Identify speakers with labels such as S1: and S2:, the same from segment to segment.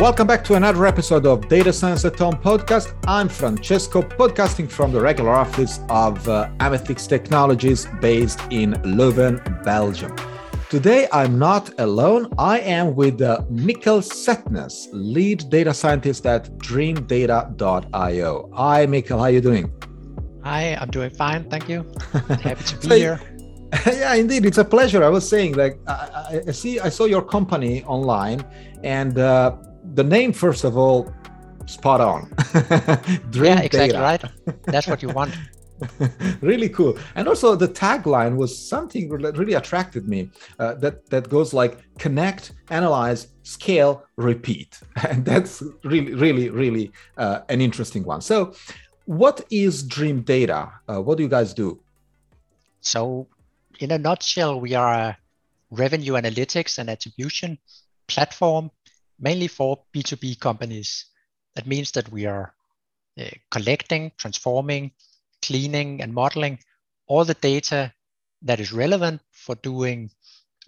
S1: Welcome back to another episode of Data Science at Home podcast. I'm Francesco, podcasting from the regular office of uh, Amethix Technologies based in Leuven, Belgium. Today, I'm not alone. I am with uh, Mikkel Setnes, lead data scientist at dreamdata.io. Hi, Mikkel. How are you doing?
S2: Hi, I'm doing fine. Thank you. Happy to be so, here.
S1: yeah, indeed, it's a pleasure. I was saying, like, I, I see, I saw your company online, and uh, the name, first of all, spot on.
S2: Dream yeah, exactly data. right. That's what you want.
S1: really cool and also the tagline was something that really attracted me uh, that that goes like connect analyze scale repeat and that's really really really uh, an interesting one so what is dream data uh, what do you guys do
S2: so in a nutshell we are a revenue analytics and attribution platform mainly for B2B companies. That means that we are uh, collecting, transforming, cleaning, and modeling all the data that is relevant for doing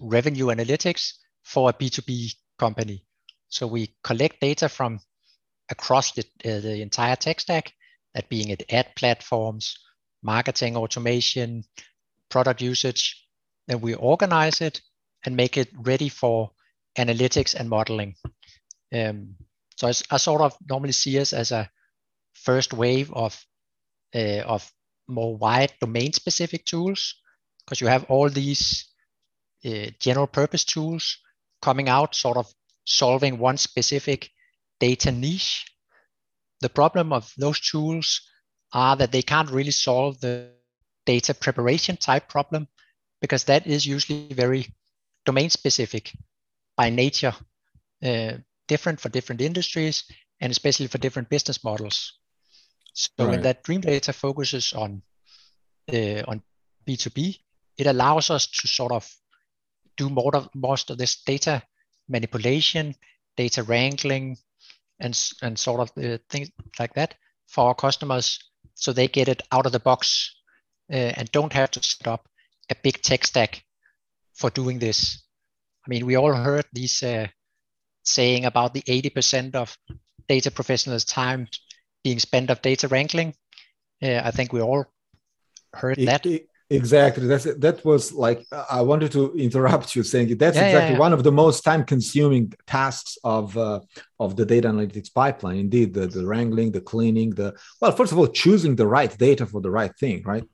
S2: revenue analytics for a B2B company. So we collect data from across the, uh, the entire tech stack, that being it ad platforms, marketing automation, product usage. Then we organize it and make it ready for analytics and modeling. Um, so I, I, sort of normally see us as a first wave of uh, of more wide domain specific tools because you have all these uh, general purpose tools coming out, sort of solving one specific data niche. The problem of those tools are that they can't really solve the data preparation type problem because that is usually very domain specific by nature. Uh, different for different industries and especially for different business models. So right. when that dream data focuses on uh, on B2B, it allows us to sort of do more of, most of this data manipulation, data wrangling, and, and sort of uh, things like that for our customers so they get it out of the box uh, and don't have to set up a big tech stack for doing this. I mean, we all heard these uh, saying about the 80% of data professionals' time being spent of data wrangling. Uh, I think we all heard it, that. It,
S1: exactly. That's that was like I wanted to interrupt you saying that's yeah, exactly yeah, yeah. one of the most time-consuming tasks of uh, of the data analytics pipeline. Indeed, the, the wrangling, the cleaning, the well, first of all, choosing the right data for the right thing, right?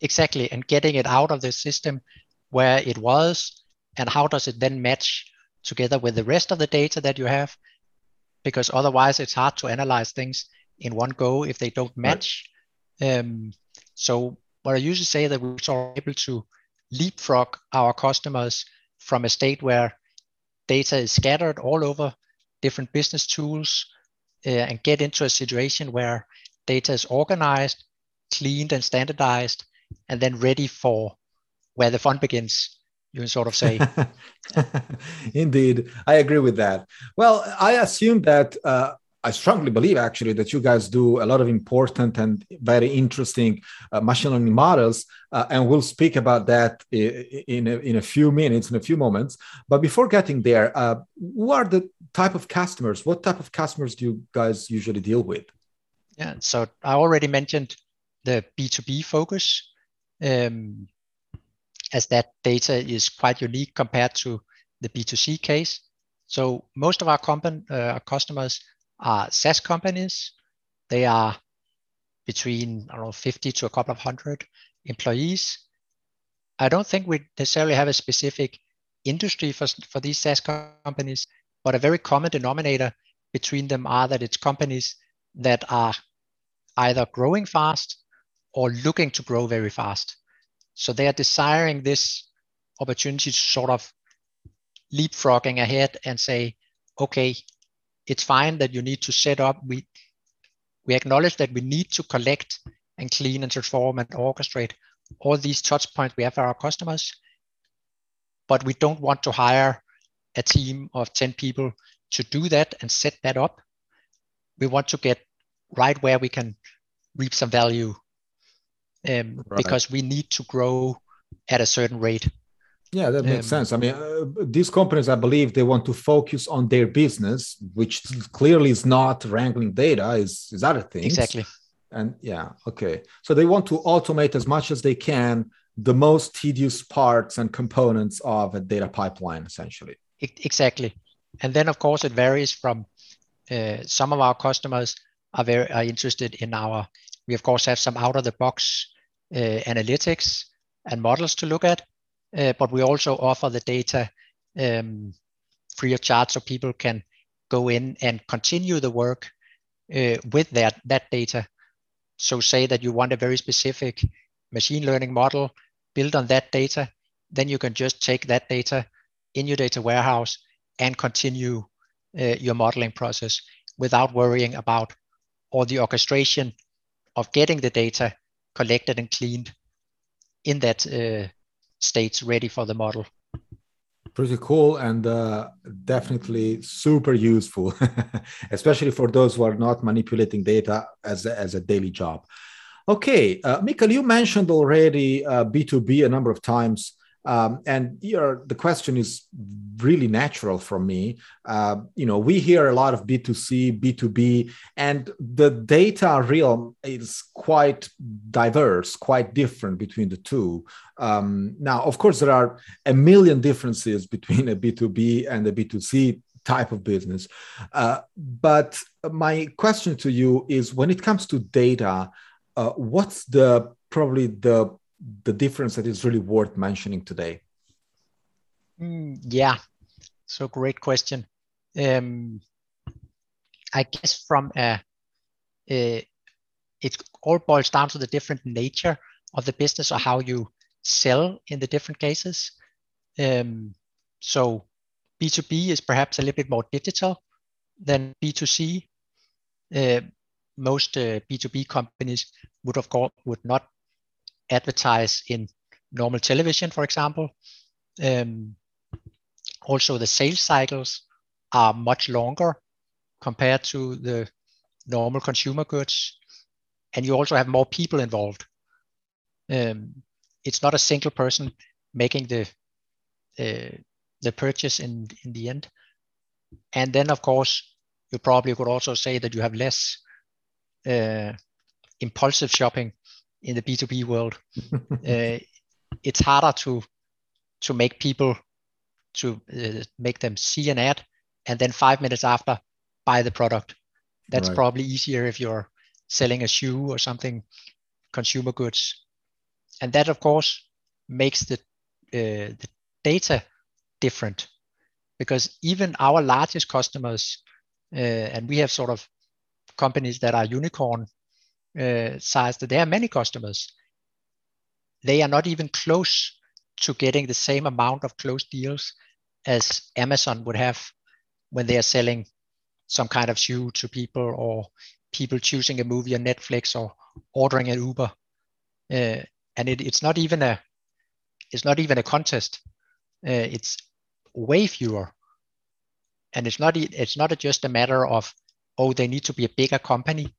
S2: Exactly, and getting it out of the system where it was, and how does it then match together with the rest of the data that you have, because otherwise it's hard to analyze things in one go if they don't match. Right. Um, so what I usually say that we're able to leapfrog our customers from a state where data is scattered all over different business tools uh, and get into a situation where data is organized, cleaned and standardized, and then ready for where the fun begins you can sort of say.
S1: Indeed, I agree with that. Well, I assume that uh, I strongly believe actually that you guys do a lot of important and very interesting uh, machine learning models, uh, and we'll speak about that in a, in a few minutes, in a few moments. But before getting there, uh, who are the type of customers? What type of customers do you guys usually deal with?
S2: Yeah, so I already mentioned the B2B focus. Um, as that data is quite unique compared to the B2C case. So most of our, uh, customers are SaaS companies. They are between I don't know 50 to a couple of hundred employees. I don't think we necessarily have a specific industry for, for these SaaS companies, but a very common denominator between them are that it's companies that are either growing fast or looking to grow very fast. So they are desiring this opportunity to sort of leapfrogging ahead and say, okay, it's fine that you need to set up. We we acknowledge that we need to collect and clean and transform and orchestrate all these touch points we have for our customers. But we don't want to hire a team of 10 people to do that and set that up. We want to get right where we can reap some value um, right. because we need to grow at a certain rate.
S1: Yeah, that makes um, sense. I mean, uh, these companies, I believe, they want to focus on their business, which clearly is not wrangling data, is is other things.
S2: Exactly.
S1: And yeah, okay. So they want to automate as much as they can the most tedious parts and components of a data pipeline, essentially.
S2: Exactly. And then, of course, it varies from uh, some of our customers are very are interested in our. We of course have some out of the box analytics and models to look at, uh, but we also offer the data um, free of charge, so people can go in and continue the work uh, with that that data. So say that you want a very specific machine learning model built on that data, then you can just take that data in your data warehouse and continue uh, your modeling process without worrying about all the orchestration of getting the data collected and cleaned in that uh, state ready for the model.
S1: Pretty cool and uh, definitely super useful, especially for those who are not manipulating data as a, as a daily job. Okay, uh, Mikael, you mentioned already uh, B2B a number of times. Um, and the question is really natural for me. Uh, you know, we hear a lot of B2C, B2B, and the data realm is quite diverse, quite different between the two. Um, now, of course, there are a million differences between a B2B and a B2C type of business. Uh, but my question to you is when it comes to data, uh, what's the probably the the difference that is really worth mentioning today?
S2: Mm, yeah, so great question. Um, I guess from a, a, it all boils down to the different nature of the business or how you sell in the different cases. Um, so B2B is perhaps a little bit more digital than B2C. Uh, most uh, B2B companies would of course would not advertise in normal television, for example. Um, also, the sales cycles are much longer compared to the normal consumer goods, and you also have more people involved. Um, it's not a single person making the uh, the purchase in in the end. And then, of course, you probably could also say that you have less uh, impulsive shopping in the B2B world. uh, it's harder to to make people to uh, make them see an ad and then five minutes after buy the product. That's right. probably easier if you're selling a shoe or something, consumer goods, and that of course makes the uh, the data different because even our largest customers, uh, and we have sort of companies that are unicorn uh, size that there are many customers. They are not even close to getting the same amount of closed deals as Amazon would have when they are selling some kind of shoe to people or people choosing a movie on Netflix or ordering an Uber. Uh, and it, it's not even a it's not even a contest. Uh, it's way fewer, and it's not it's not just a matter of oh they need to be a bigger company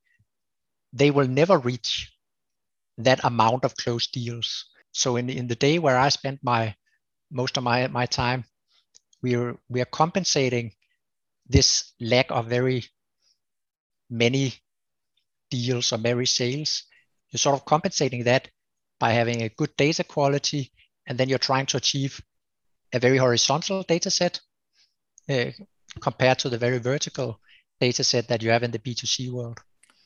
S2: they will never reach that amount of closed deals. So in, in the day where I spent my most of my, my time, we are we are compensating this lack of very many deals or many sales. You're sort of compensating that by having a good data quality, and then you're trying to achieve a very horizontal data set uh, compared to the very vertical data set that you have in the B2C world.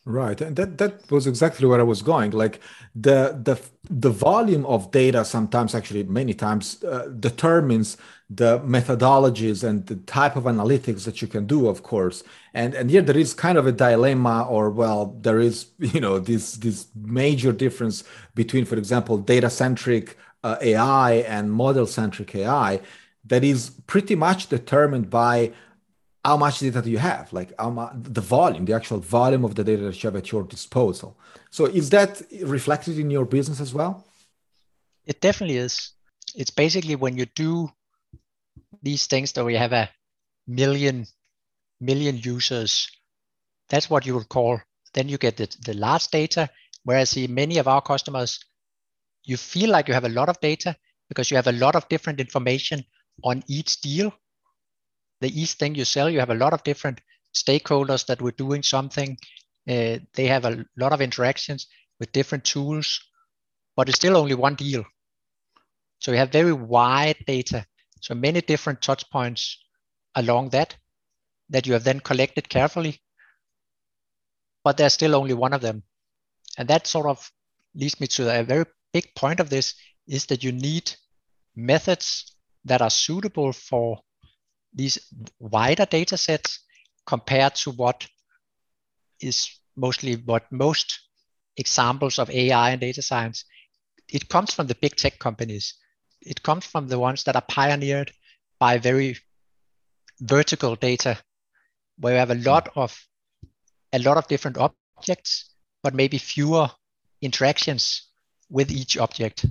S1: Right, and that that was exactly where I was going. Like the the the volume of data sometimes, actually many times, uh, determines the methodologies and the type of analytics that you can do. Of course, and and here there is kind of a dilemma, or well, there is you know this this major difference between, for example, data centric uh, AI and model centric AI that is pretty much determined by how much data do you have? Like much, the volume the actual volume of the data that you have at your disposal. So is that reflected in your business as well?
S2: It definitely is. It's basically when you do these things that we have a million million users that's what you would call then you get the, the large data. Whereas in many of our customers you feel like you have a lot of data because you have a lot of different information on each deal. The each thing you sell, you have a lot of different stakeholders that were doing something. Uh, they have a lot of interactions with different tools, but it's still only one deal. So you have very wide data. So many different touch points along that that you have then collected carefully, but there's still only one of them. And that sort of leads me to a very big point of this is that you need methods that are suitable for these wider data sets compared to what is mostly what most examples of AI and data science. It comes from the big tech companies. It comes from the ones that are pioneered by very vertical data, where you have a lot of a lot of different objects, but maybe fewer interactions with each object.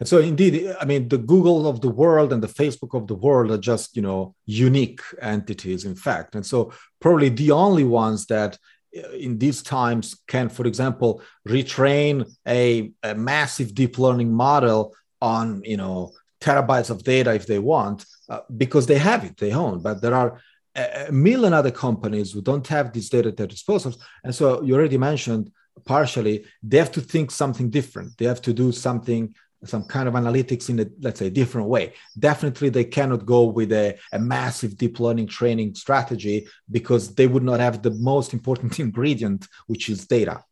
S1: And so, indeed, I mean, the Google of the world and the Facebook of the world are just, you know, unique entities, in fact. And so, probably the only ones that uh, in these times can, for example, retrain a, a massive deep learning model on, you know, terabytes of data if they want, uh, because they have it, they own. But there are a million other companies who don't have this data at their disposal. And so, you already mentioned partially, they have to think something different. They have to do something some kind of analytics in a let's say different way. Definitely they cannot go with a, a massive deep learning training strategy because they would not have the most important ingredient which is data.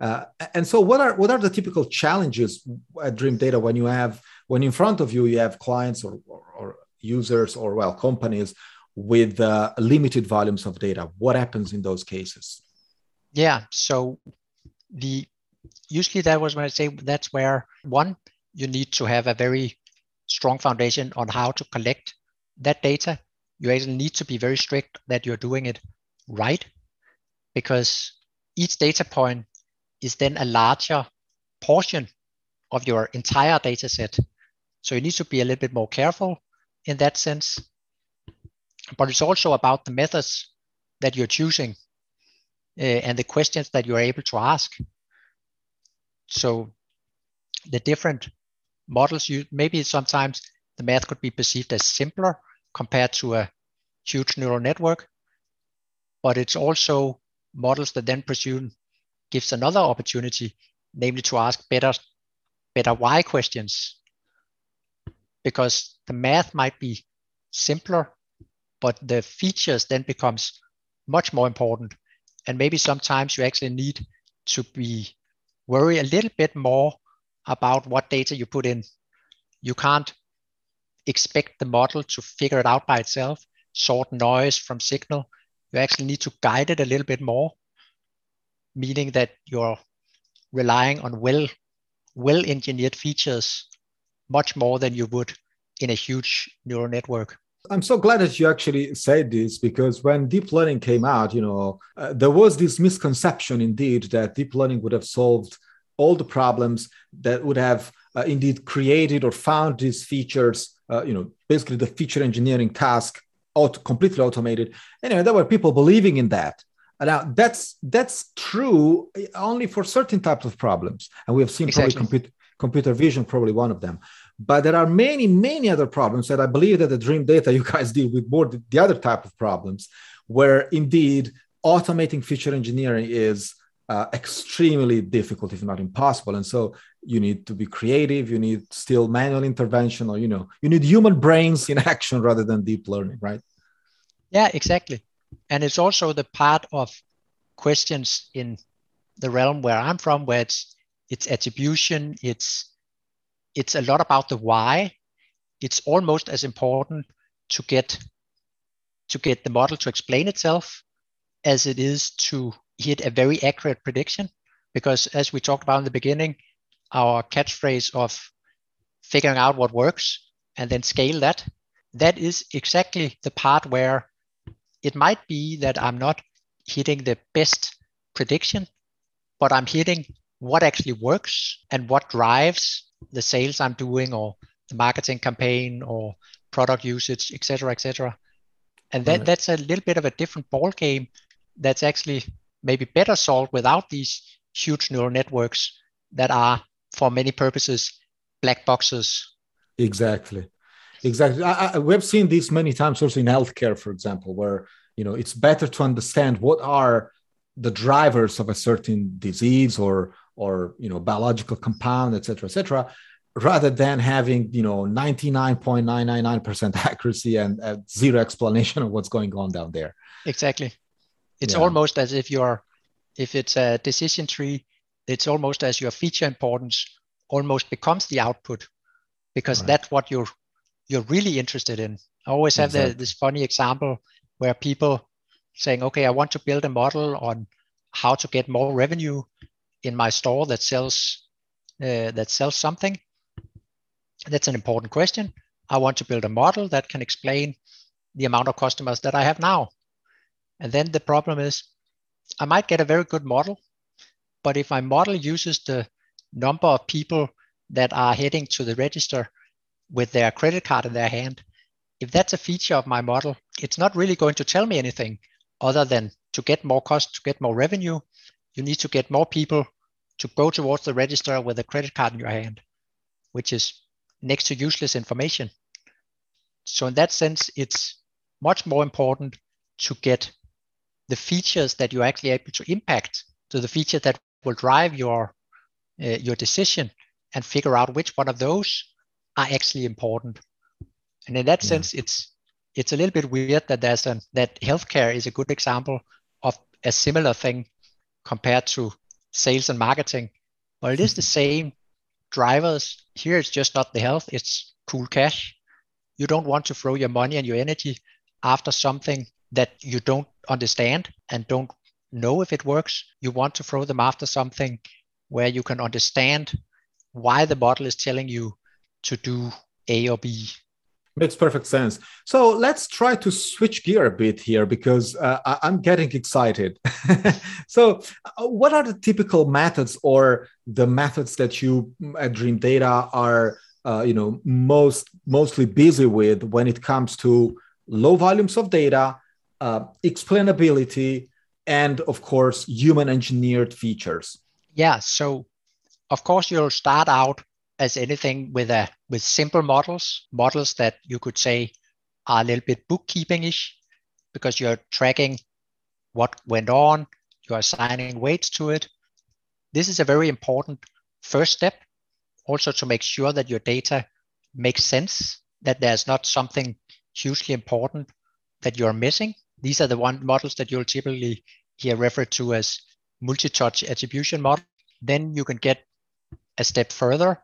S1: Uh, and so what are what are the typical challenges at dream data when you have when in front of you you have clients or, or, or users or well companies with uh, limited volumes of data? What happens in those cases?
S2: Yeah. So the usually that was when i say that's where one you need to have a very strong foundation on how to collect that data. You actually need to be very strict that you're doing it right because each data point is then a larger portion of your entire data set. So you need to be a little bit more careful in that sense. But it's also about the methods that you're choosing uh, and the questions that you're able to ask. So the different models you maybe sometimes the math could be perceived as simpler compared to a huge neural network but it's also models that then presume gives another opportunity namely to ask better better why questions. Because the math might be simpler but the features then becomes much more important. And maybe sometimes you actually need to be worry a little bit more about what data you put in. You can't expect the model to figure it out by itself, sort noise from signal. You actually need to guide it a little bit more, meaning that you're relying on well well engineered features much more than you would in a huge neural network.
S1: I'm so glad that you actually said this because when deep learning came out, you know, uh, there was this misconception indeed that deep learning would have solved all the problems that would have uh, indeed created or found these features, uh, you know, basically the feature engineering task auto, completely automated. Anyway, there were people believing in that. Now that's that's true only for certain types of problems, and we have seen exactly. probably computer computer vision probably one of them. But there are many many other problems that I believe that the dream data you guys deal with more the other type of problems, where indeed automating feature engineering is uh, extremely difficult, if not impossible. And so you need to be creative. You need still manual intervention, or you know, you need human brains in action rather than deep learning, right?
S2: Yeah, exactly. And it's also the part of questions in the realm where I'm from, where it's it's attribution. It's it's a lot about the why. It's almost as important to get to get the model to explain itself as it is to hit a very accurate prediction because as we talked about in the beginning, our catchphrase of figuring out what works and then scale that, that is exactly the part where it might be that I'm not hitting the best prediction, but I'm hitting what actually works and what drives the sales I'm doing or the marketing campaign or product usage, etc., etc. And that, right. that's a little bit of a different ball game that's actually maybe better solved without these huge neural networks that are for many purposes black boxes
S1: Exactly. Exactly. I, I, we've seen this many times also in healthcare, for example, where you know it's better to understand what are the drivers of a certain disease or or you know biological compound, et cetera, et cetera, rather than having you know 99.999% accuracy and uh, zero explanation of what's going on down there.
S2: Exactly. It's yeah. almost as if you're if it's a decision tree, it's almost as your feature importance almost becomes the output because right. that's what you're you're really interested in. I always have exactly. the, this funny example where people saying, okay, I want to build a model on how to get more revenue in my store that sells uh, that sells something. That's an important question. I want to build a model that can explain the amount of customers that I have now. And then the problem is I might get a very good model, but if my model uses the number of people that are heading to the register with their credit card in their hand, if that's a feature of my model, it's not really going to tell me anything other than to get more cost, to get more revenue, you need to get more people to go towards the register with a credit card in your hand, which is next to useless information. So in that sense, it's much more important to get the features that you're actually able to impact to the feature that will drive your uh, your decision and figure out which one of those are actually important. And in that yeah. sense, it's it's a little bit weird that there's a that healthcare is a good example of a similar thing compared to sales and marketing. But it is the same drivers. Here it's just not the health, it's cool cash. You don't want to throw your money and your energy after something that you don't understand and don't know if it works. You want to throw them after something where you can understand why the model is telling you to do A or B.
S1: Makes perfect sense. So let's try to switch gear a bit here because uh, I'm getting excited. so, uh, what are the typical methods or the methods that you at Dream Data are, uh, you know, most mostly busy with when it comes to low volumes of data, uh, explainability, and of course, human engineered features?
S2: Yeah. So, of course, you'll start out as anything with a with simple models, models that you could say are a little bit bookkeeping-ish because you're tracking what went on, you're assigning weights to it. This is a very important first step, also to make sure that your data makes sense, that there's not something hugely important that you're missing. These are the one models that you'll typically hear referred to as multi-touch attribution model. Then you can get a step further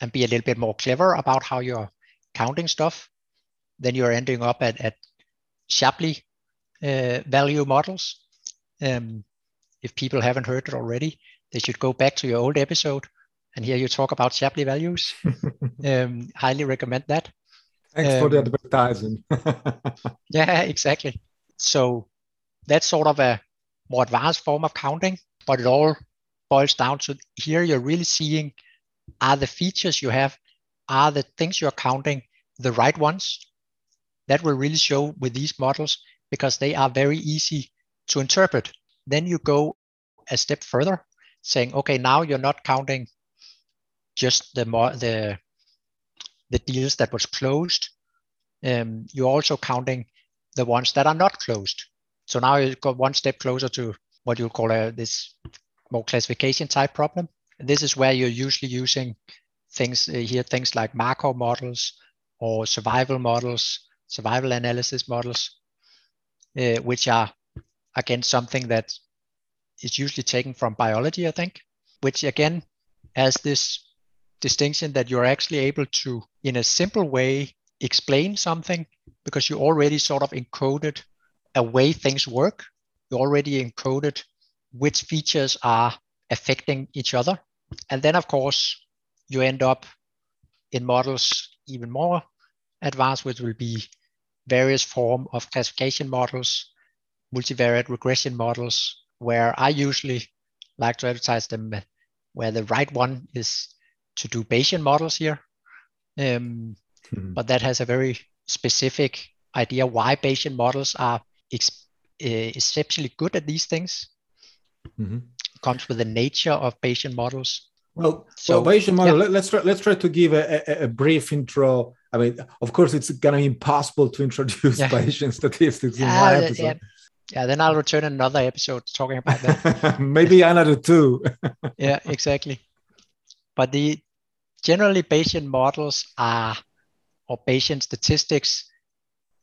S2: and be a little bit more clever about how you're counting stuff, then you're ending up at, at Shapley uh, value models. Um, if people haven't heard it already, they should go back to your old episode and hear you talk about Shapley values. um, highly recommend that.
S1: Thanks um, for the um, advertising.
S2: yeah, exactly. So that's sort of a more advanced form of counting, but it all boils down to here you're really seeing are the features you have, are the things you're counting the right ones? That will really show with these models because they are very easy to interpret. Then you go a step further, saying, okay, now you're not counting just the the the deals that was closed. Um, you're also counting the ones that are not closed. So now you got one step closer to what you call a, this more classification type problem. This is where you're usually using things uh, here, things like Markov models or survival models, survival analysis models, uh, which are again something that is usually taken from biology, I think, which again has this distinction that you're actually able to, in a simple way, explain something because you already sort of encoded a way things work. You already encoded which features are affecting each other. And then, of course, you end up in models even more advanced, which will be various form of classification models, multivariate regression models, where I usually like to advertise them where the right one is to do Bayesian models here. Um, mm-hmm. But that has a very specific idea why Bayesian models are ex- uh, exceptionally good at these things. Mm-hmm. Comes with the nature of Bayesian models
S1: Well, so well, Bayesian model. Yeah. Let's try. Let's try to give a, a, a, brief intro. I mean, of course, it's going to be impossible to introduce yeah. Bayesian statistics in
S2: yeah,
S1: one episode.
S2: Yeah. yeah, then I'll return another episode talking about that.
S1: Maybe another two.
S2: yeah, exactly. But the generally Bayesian models are, or Bayesian statistics,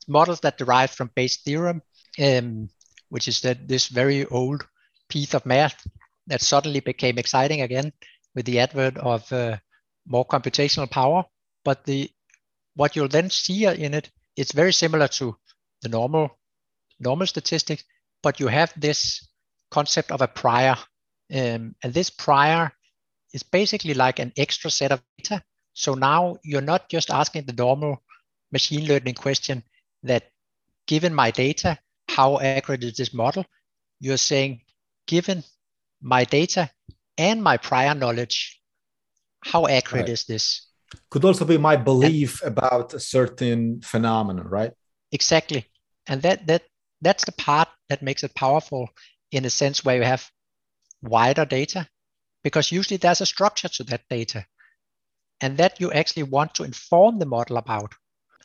S2: models that derive from Bayes' theorem, um, which is that this very old piece of math that suddenly became exciting again with the advent of uh, more computational power. But the what you'll then see in it, it's very similar to the normal normal statistics, but you have this concept of a prior, um, and this prior is basically like an extra set of data. So now you're not just asking the normal machine learning question that, given my data, how accurate is this model? You're saying, given my data and my prior knowledge, how accurate right. is this?
S1: Could also be my belief and, about a certain phenomenon, right?
S2: Exactly. And that that that's the part that makes it powerful in a sense where you have wider data, because usually there's a structure to that data. And that you actually want to inform the model about.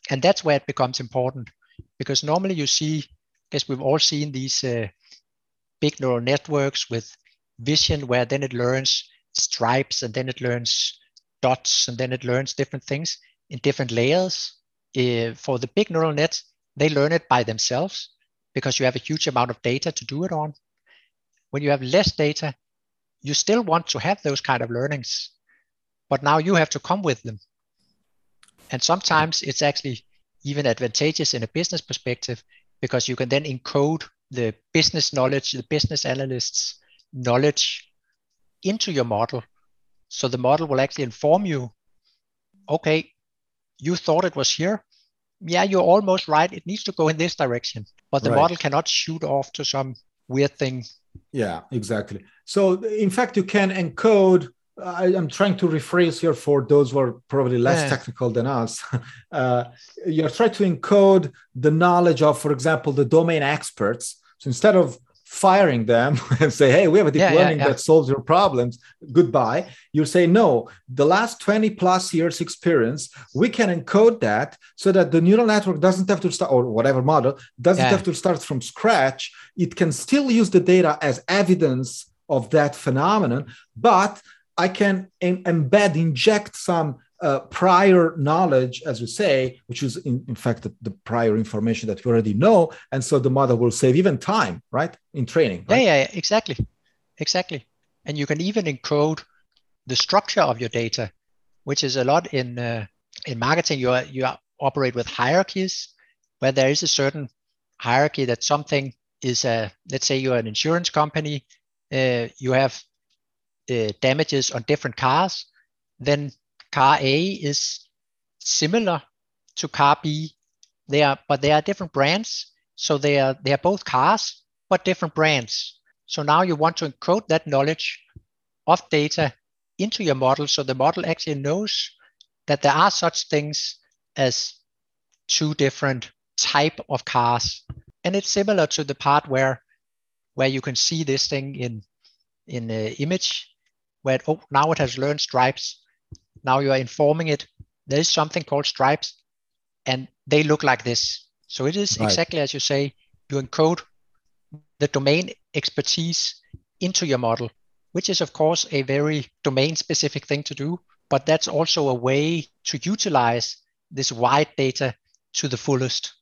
S2: And that's where it becomes important. Because normally you see, I guess we've all seen these uh, big neural networks with vision where then it learns stripes and then it learns dots and then it learns different things in different layers. Uh, for the big neural nets, they learn it by themselves because you have a huge amount of data to do it on. When you have less data, you still want to have those kind of learnings, but now you have to come with them. And sometimes it's actually even advantageous in a business perspective because you can then encode the business knowledge, the business analysts' knowledge into your model. So the model will actually inform you, okay, you thought it was here. Yeah, you're almost right. It needs to go in this direction, but the right. model cannot shoot off to some weird thing.
S1: Yeah, exactly. So in fact, you can encode. I, am trying to rephrase here for those who are probably less yeah. technical than us. Uh, you're trying to encode the knowledge of, for example, the domain experts. So instead of firing them and say, hey, we have a deep yeah, learning yeah, that solves your problems. Goodbye. You say, no, the last 20 plus years experience, we can encode that so that the neural network doesn't have to start, or whatever model, doesn't have to start from scratch. It can still use the data as evidence of that phenomenon, but I can em- embed, inject some uh, prior knowledge, as we say, which is in, in fact the, the, prior information that we already know, and so the model will save even time, right, in training.
S2: Right? Yeah, yeah, exactly, exactly. And you can even encode the structure of your data, which is a lot in uh, in marketing. You are, you are operate with hierarchies, where there is a certain hierarchy that something is a. Let's say you're an insurance company, uh, you have uh, damages on different cars, then car A is similar to car B. They are, but they are different brands. So they are they are both cars, but different brands. So now you want to encode that knowledge of data into your model, so the model actually knows that there are such things as two different type of cars. And it's similar to the part where where you can see this thing in in the image, where it, oh now it has learned stripes. Now you are informing it. There is something called stripes and they look like this. So it is right. exactly as you say you encode the domain expertise into your model which is of course a very domain specific thing to do but that's also a way to utilize this wide data to the fullest.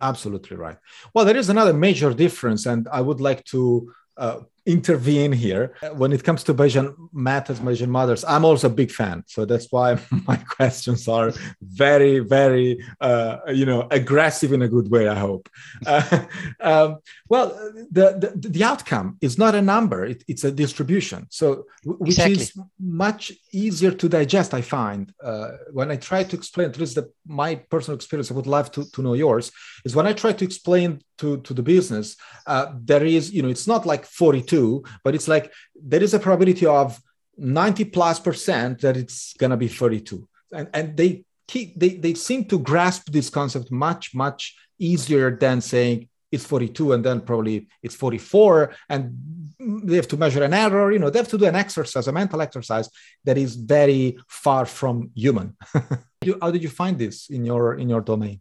S1: Absolutely right. Well there is another major difference and i would like to uh, intervene here when it comes to Bayesian methods, Bayesian models. I'm also a big fan, so that's why my questions are very, very, uh, you know, aggressive in a good way. I hope. Uh, um, well, the, the, the outcome is not a number; it, it's a distribution. So, which exactly. is much easier to digest. I find uh, when I try to explain, at least the, my personal experience. I would love to, to know yours. Is when I try to explain to to the business, uh, there is, you know, it's not like 42 but it's like there is a probability of 90 plus percent that it's going to be 32. And, and they, keep, they, they seem to grasp this concept much, much easier than saying it's 42 and then probably it's 44 and they have to measure an error you know they have to do an exercise a mental exercise that is very far from human. How did you find this in your in your domain?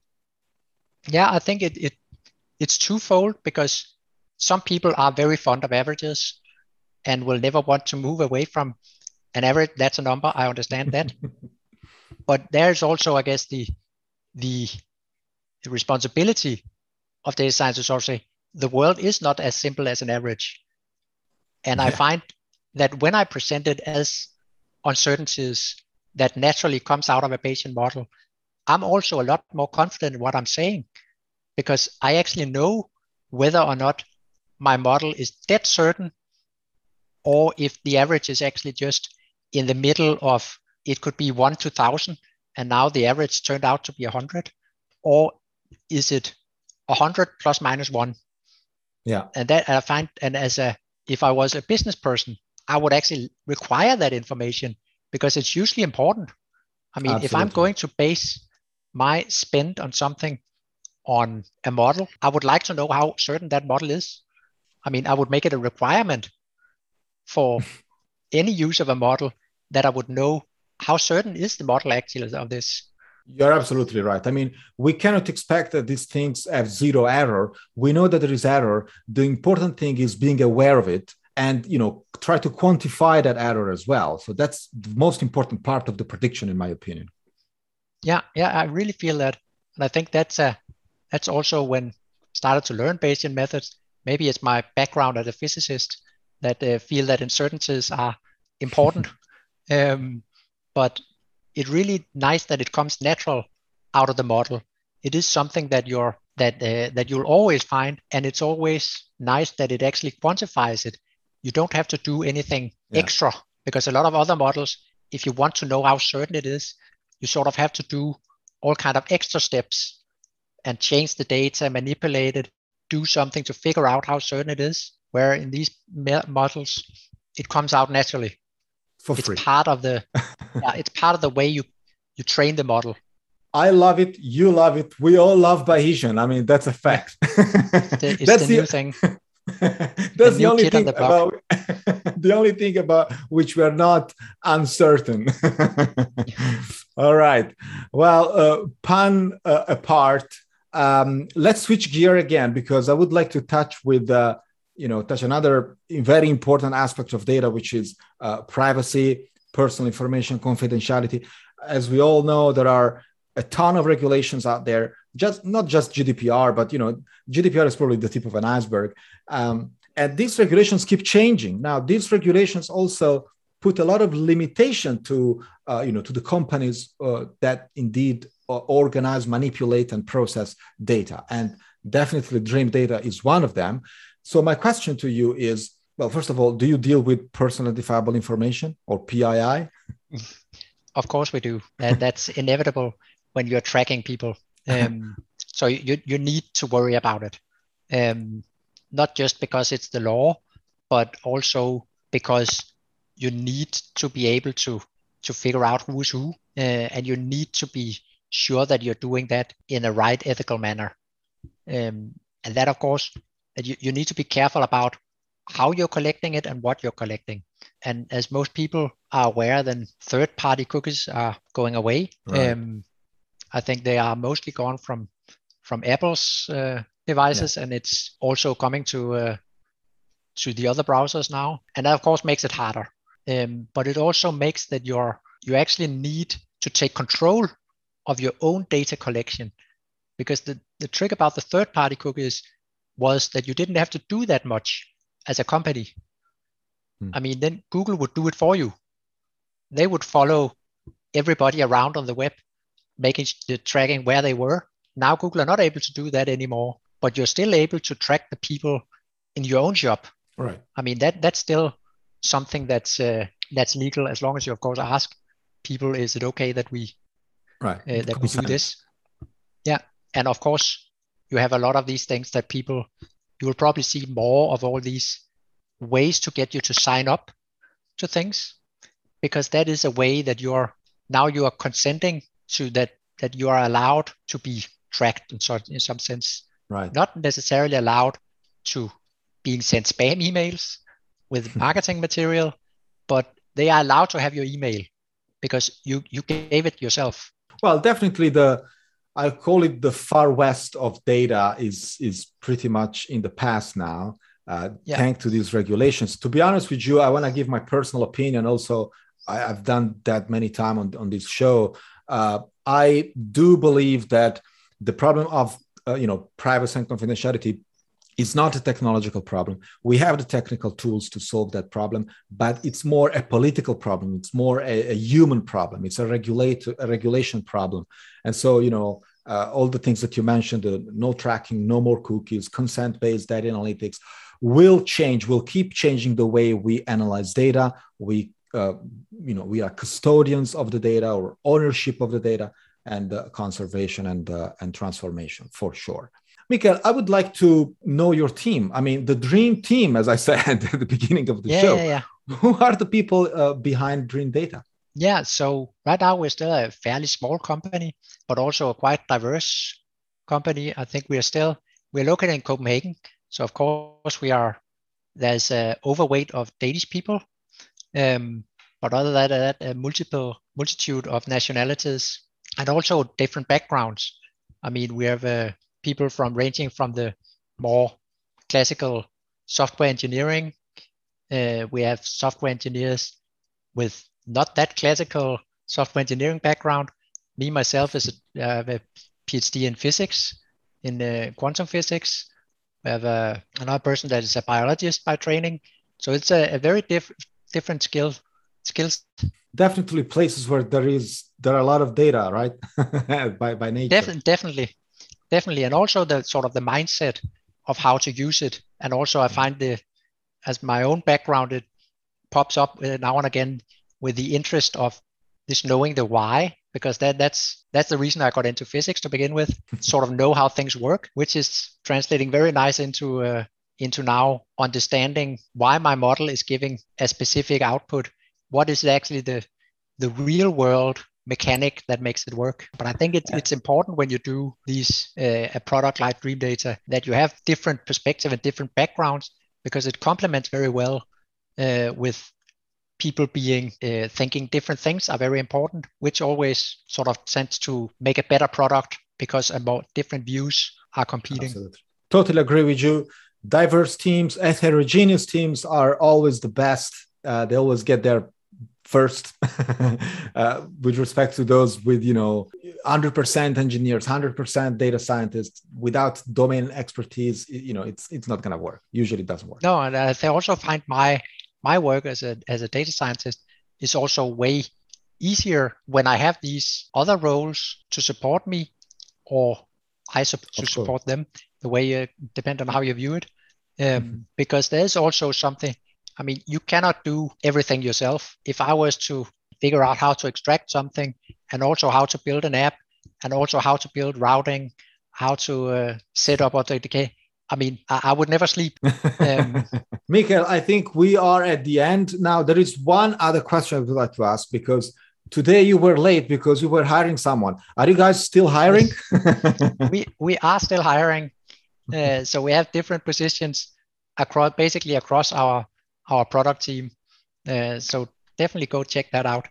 S2: Yeah i think it, it it's twofold because some people are very fond of averages and will never want to move away from an average. That's a number. I understand that. But there's also i guess the the responsibility of data science is also the world is not as simple as an average. And yeah. i find that when i present it as uncertainties that naturally comes out of a bayesian model i'm also a lot more confident in what i'm saying because i actually know whether or not my model is dead certain or if the average is actually just in the middle of it could be 1 to 1000 and now the average turned out to be 100 or is it 100 plus minus 1
S1: yeah.
S2: And that i find and as a if i was a business person i would actually require that information because it's usually important. I mean Absolutely. if i'm going to base my spend on something on a model i would like to know how certain that model is i mean i would make it a requirement for any use of a model that I would know how certain is the model actually of this.
S1: You're absolutely right. I mean, we cannot expect that these things have zero error. We know that there is error. The important thing is being aware of it and you know try to quantify that error as well. So that's the most important part of the prediction, in my opinion.
S2: Yeah, yeah, I really feel that, and I think that's a that's also when I started to learn Bayesian methods. Maybe it's my background as a physicist that uh, feel that uncertainties are important. um, but it's really nice that it comes natural out of the model. It is something that you're that uh, that you'll always find, and it's always nice that it actually quantifies it. You don't have to do anything yeah. extra because a lot of other models, if you want to know how certain it is, you sort of have to do all kind of extra steps and change the data, manipulate it, do something to figure out how certain it is where in these models it comes out naturally
S1: for
S2: it's
S1: free.
S2: part of the yeah, it's part of the way you you train the model
S1: I love it. You love it. We all love Bayesian. I mean, that's a fact.
S2: the, that's the, new thing.
S1: that's the, the only thing the about the only thing about which we are not uncertain. all right. Well, uh, pun uh, apart, um, let's switch gear again because I would like to touch with uh, you know touch another very important aspect of data which is uh, privacy personal information confidentiality. As we all know there are a ton of regulations out there just not just gdpr but you know gdpr is probably the tip of an iceberg. Um, and these regulations keep changing. Now these regulations also put a lot of limitation to uh, you know to the companies uh, that indeed organize manipulate and process data and definitely dream data is one of them so my question to you is, well, first of all, do you deal with personal identifiable information or PII?
S2: Of course we do. That, that's inevitable when you're tracking people. Um, so you, you need to worry about it. Um, not just because it's the law, but also because you need to be able to to figure out who's who, uh, and you need to be sure that you're doing that in a right ethical manner. Um, and that, of course, you, you need to be careful about how you're collecting it and what you're collecting. And as most people are aware, then third party cookies are going away. Right. Um, I think they are mostly gone from from Apple's uh, devices, yeah. and it's also coming to uh, to the other browsers now. And that of course makes it harder. Um, but it also makes that you're you actually need to take control of your own data collection, because the the trick about the third party cookies was that you didn't have to do that much as a company. Hmm. I mean, then Google would do it for you. They would follow everybody around on the web, making the tracking where they were. Now Google are not able to do that anymore, but you're still able to track the people in your own shop.
S1: Right.
S2: I mean that that's still something that's uh, that's legal as long as you of course ask people, is it okay that we
S1: right
S2: uh, that we do this? Yeah, and of course you have a lot of these things that people you will probably see more of all these ways to get you to sign up to things because that is a way that you're now you are consenting to that that you are allowed to be tracked in, sort, in some sense
S1: right.
S2: not necessarily allowed to being sent spam emails with marketing material, but they are allowed to have your email because you you gave it yourself.
S1: Well, definitely the I call it the far west of data is is pretty much in the past now. Uh, yeah. Thanks to these regulations. To be honest with you, I want to give my personal opinion. Also, I, have done that many times on, on this show. Uh, I do believe that the problem of uh, you know privacy and confidentiality is not a technological problem. We have the technical tools to solve that problem, but it's more a political problem. It's more a, a human problem. It's a regulate a regulation problem. And so you know uh, all the things that you mentioned, uh, no tracking, no more cookies, consent-based data analytics will change. Will keep changing the way we analyze data. We uh, you know we are custodians of the data or ownership of the data and uh, conservation and uh, and transformation for sure Mikael, I would like to know your team. I mean, the dream team, as I said at the beginning of the
S2: yeah,
S1: show.
S2: Yeah, yeah.
S1: Who are the people uh, behind Dream Data?
S2: Yeah, so right now we're still a fairly small company, but also a quite diverse company. I think we are still we're located in Copenhagen, so of course we are. There's a overweight of Danish people, um, but other than that, a multiple multitude of nationalities and also different backgrounds. I mean, we have uh, people from ranging from the more classical software engineering. Uh, we have software engineers with not that classical software engineering background. Me myself is a, uh, a PhD in physics, in uh, quantum physics. We have uh, another person that is a biologist by training. So it's a, a very diff- different skill skills
S1: definitely places where there is there are a lot of data right by by nature
S2: Def- definitely definitely. And also the sort of the mindset of how to use it. And also i find the as my own background it pops up now and again with the interest of this knowing the why because that that's that's the reason i got into physics to begin with sort of know how things work which is translating very nice into uh, into now understanding why my model is giving a specific output. What is actually the the real world mechanic that makes it work. But I think it's, it's important when you do these uh, a product like Dream Data that you have different perspective and different backgrounds because it complements very well uh, with people being uh, thinking different things are very important, which always sort of tends to make a better product because about different views are competing.
S1: Absolutely. Totally agree with you. Diverse teams, heterogeneous teams are always the best. Uh, they always get their first uh, with respect to those with you know 100% engineers 100% data scientists without domain expertise you know it's it's not going to work. Usually it doesn't work.
S2: No and i also find my my work as a as a data scientist is also way easier when i have these other roles to support me or i su- to support them the way uh, depend on how you view it. Um, mm-hmm. because there's also something I mean, you cannot do everything yourself. If I was to figure out how to extract something and also how to build an app and also how to build routing, how to uh, set up AutoDK, I mean, I, I, would never sleep. Um,
S1: Mikael, I think we are at the end now. There is one other question I would like to ask because today you were late because you were hiring someone. Are you guys still hiring?
S2: we we are still hiring. Uh, so we have different positions across basically across our our product team. Uh, so definitely go check that out.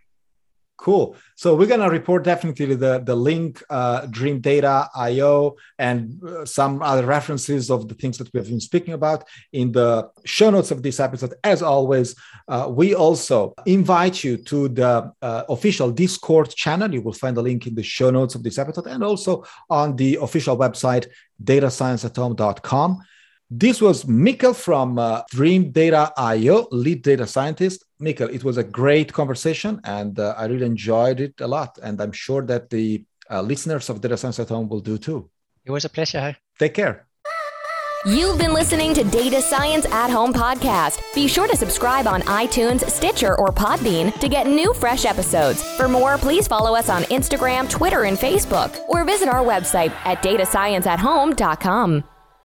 S1: Cool. So we're gonna report definitely the the link, uh, Dream Data IO, and uh, some other references of the things that we have been speaking about in the show notes of this episode. As always, uh, we also invite you to the uh, official Discord channel. You will find the link in the show notes of this episode, and also on the official website datascienceathome.com. This was Mikael from uh, Dream Data IO, lead data scientist. Mikael, it was a great conversation and uh, I really enjoyed it a lot. And I'm sure that the uh, listeners of Data Science at Home will do too.
S2: It was a pleasure.
S1: Take care.
S3: You've been listening to Data Science at Home podcast. Be sure to subscribe on iTunes, Stitcher, or Podbean to get new fresh episodes. For more, please follow us on Instagram, Twitter, and Facebook, or visit our website at datascienceathome.com.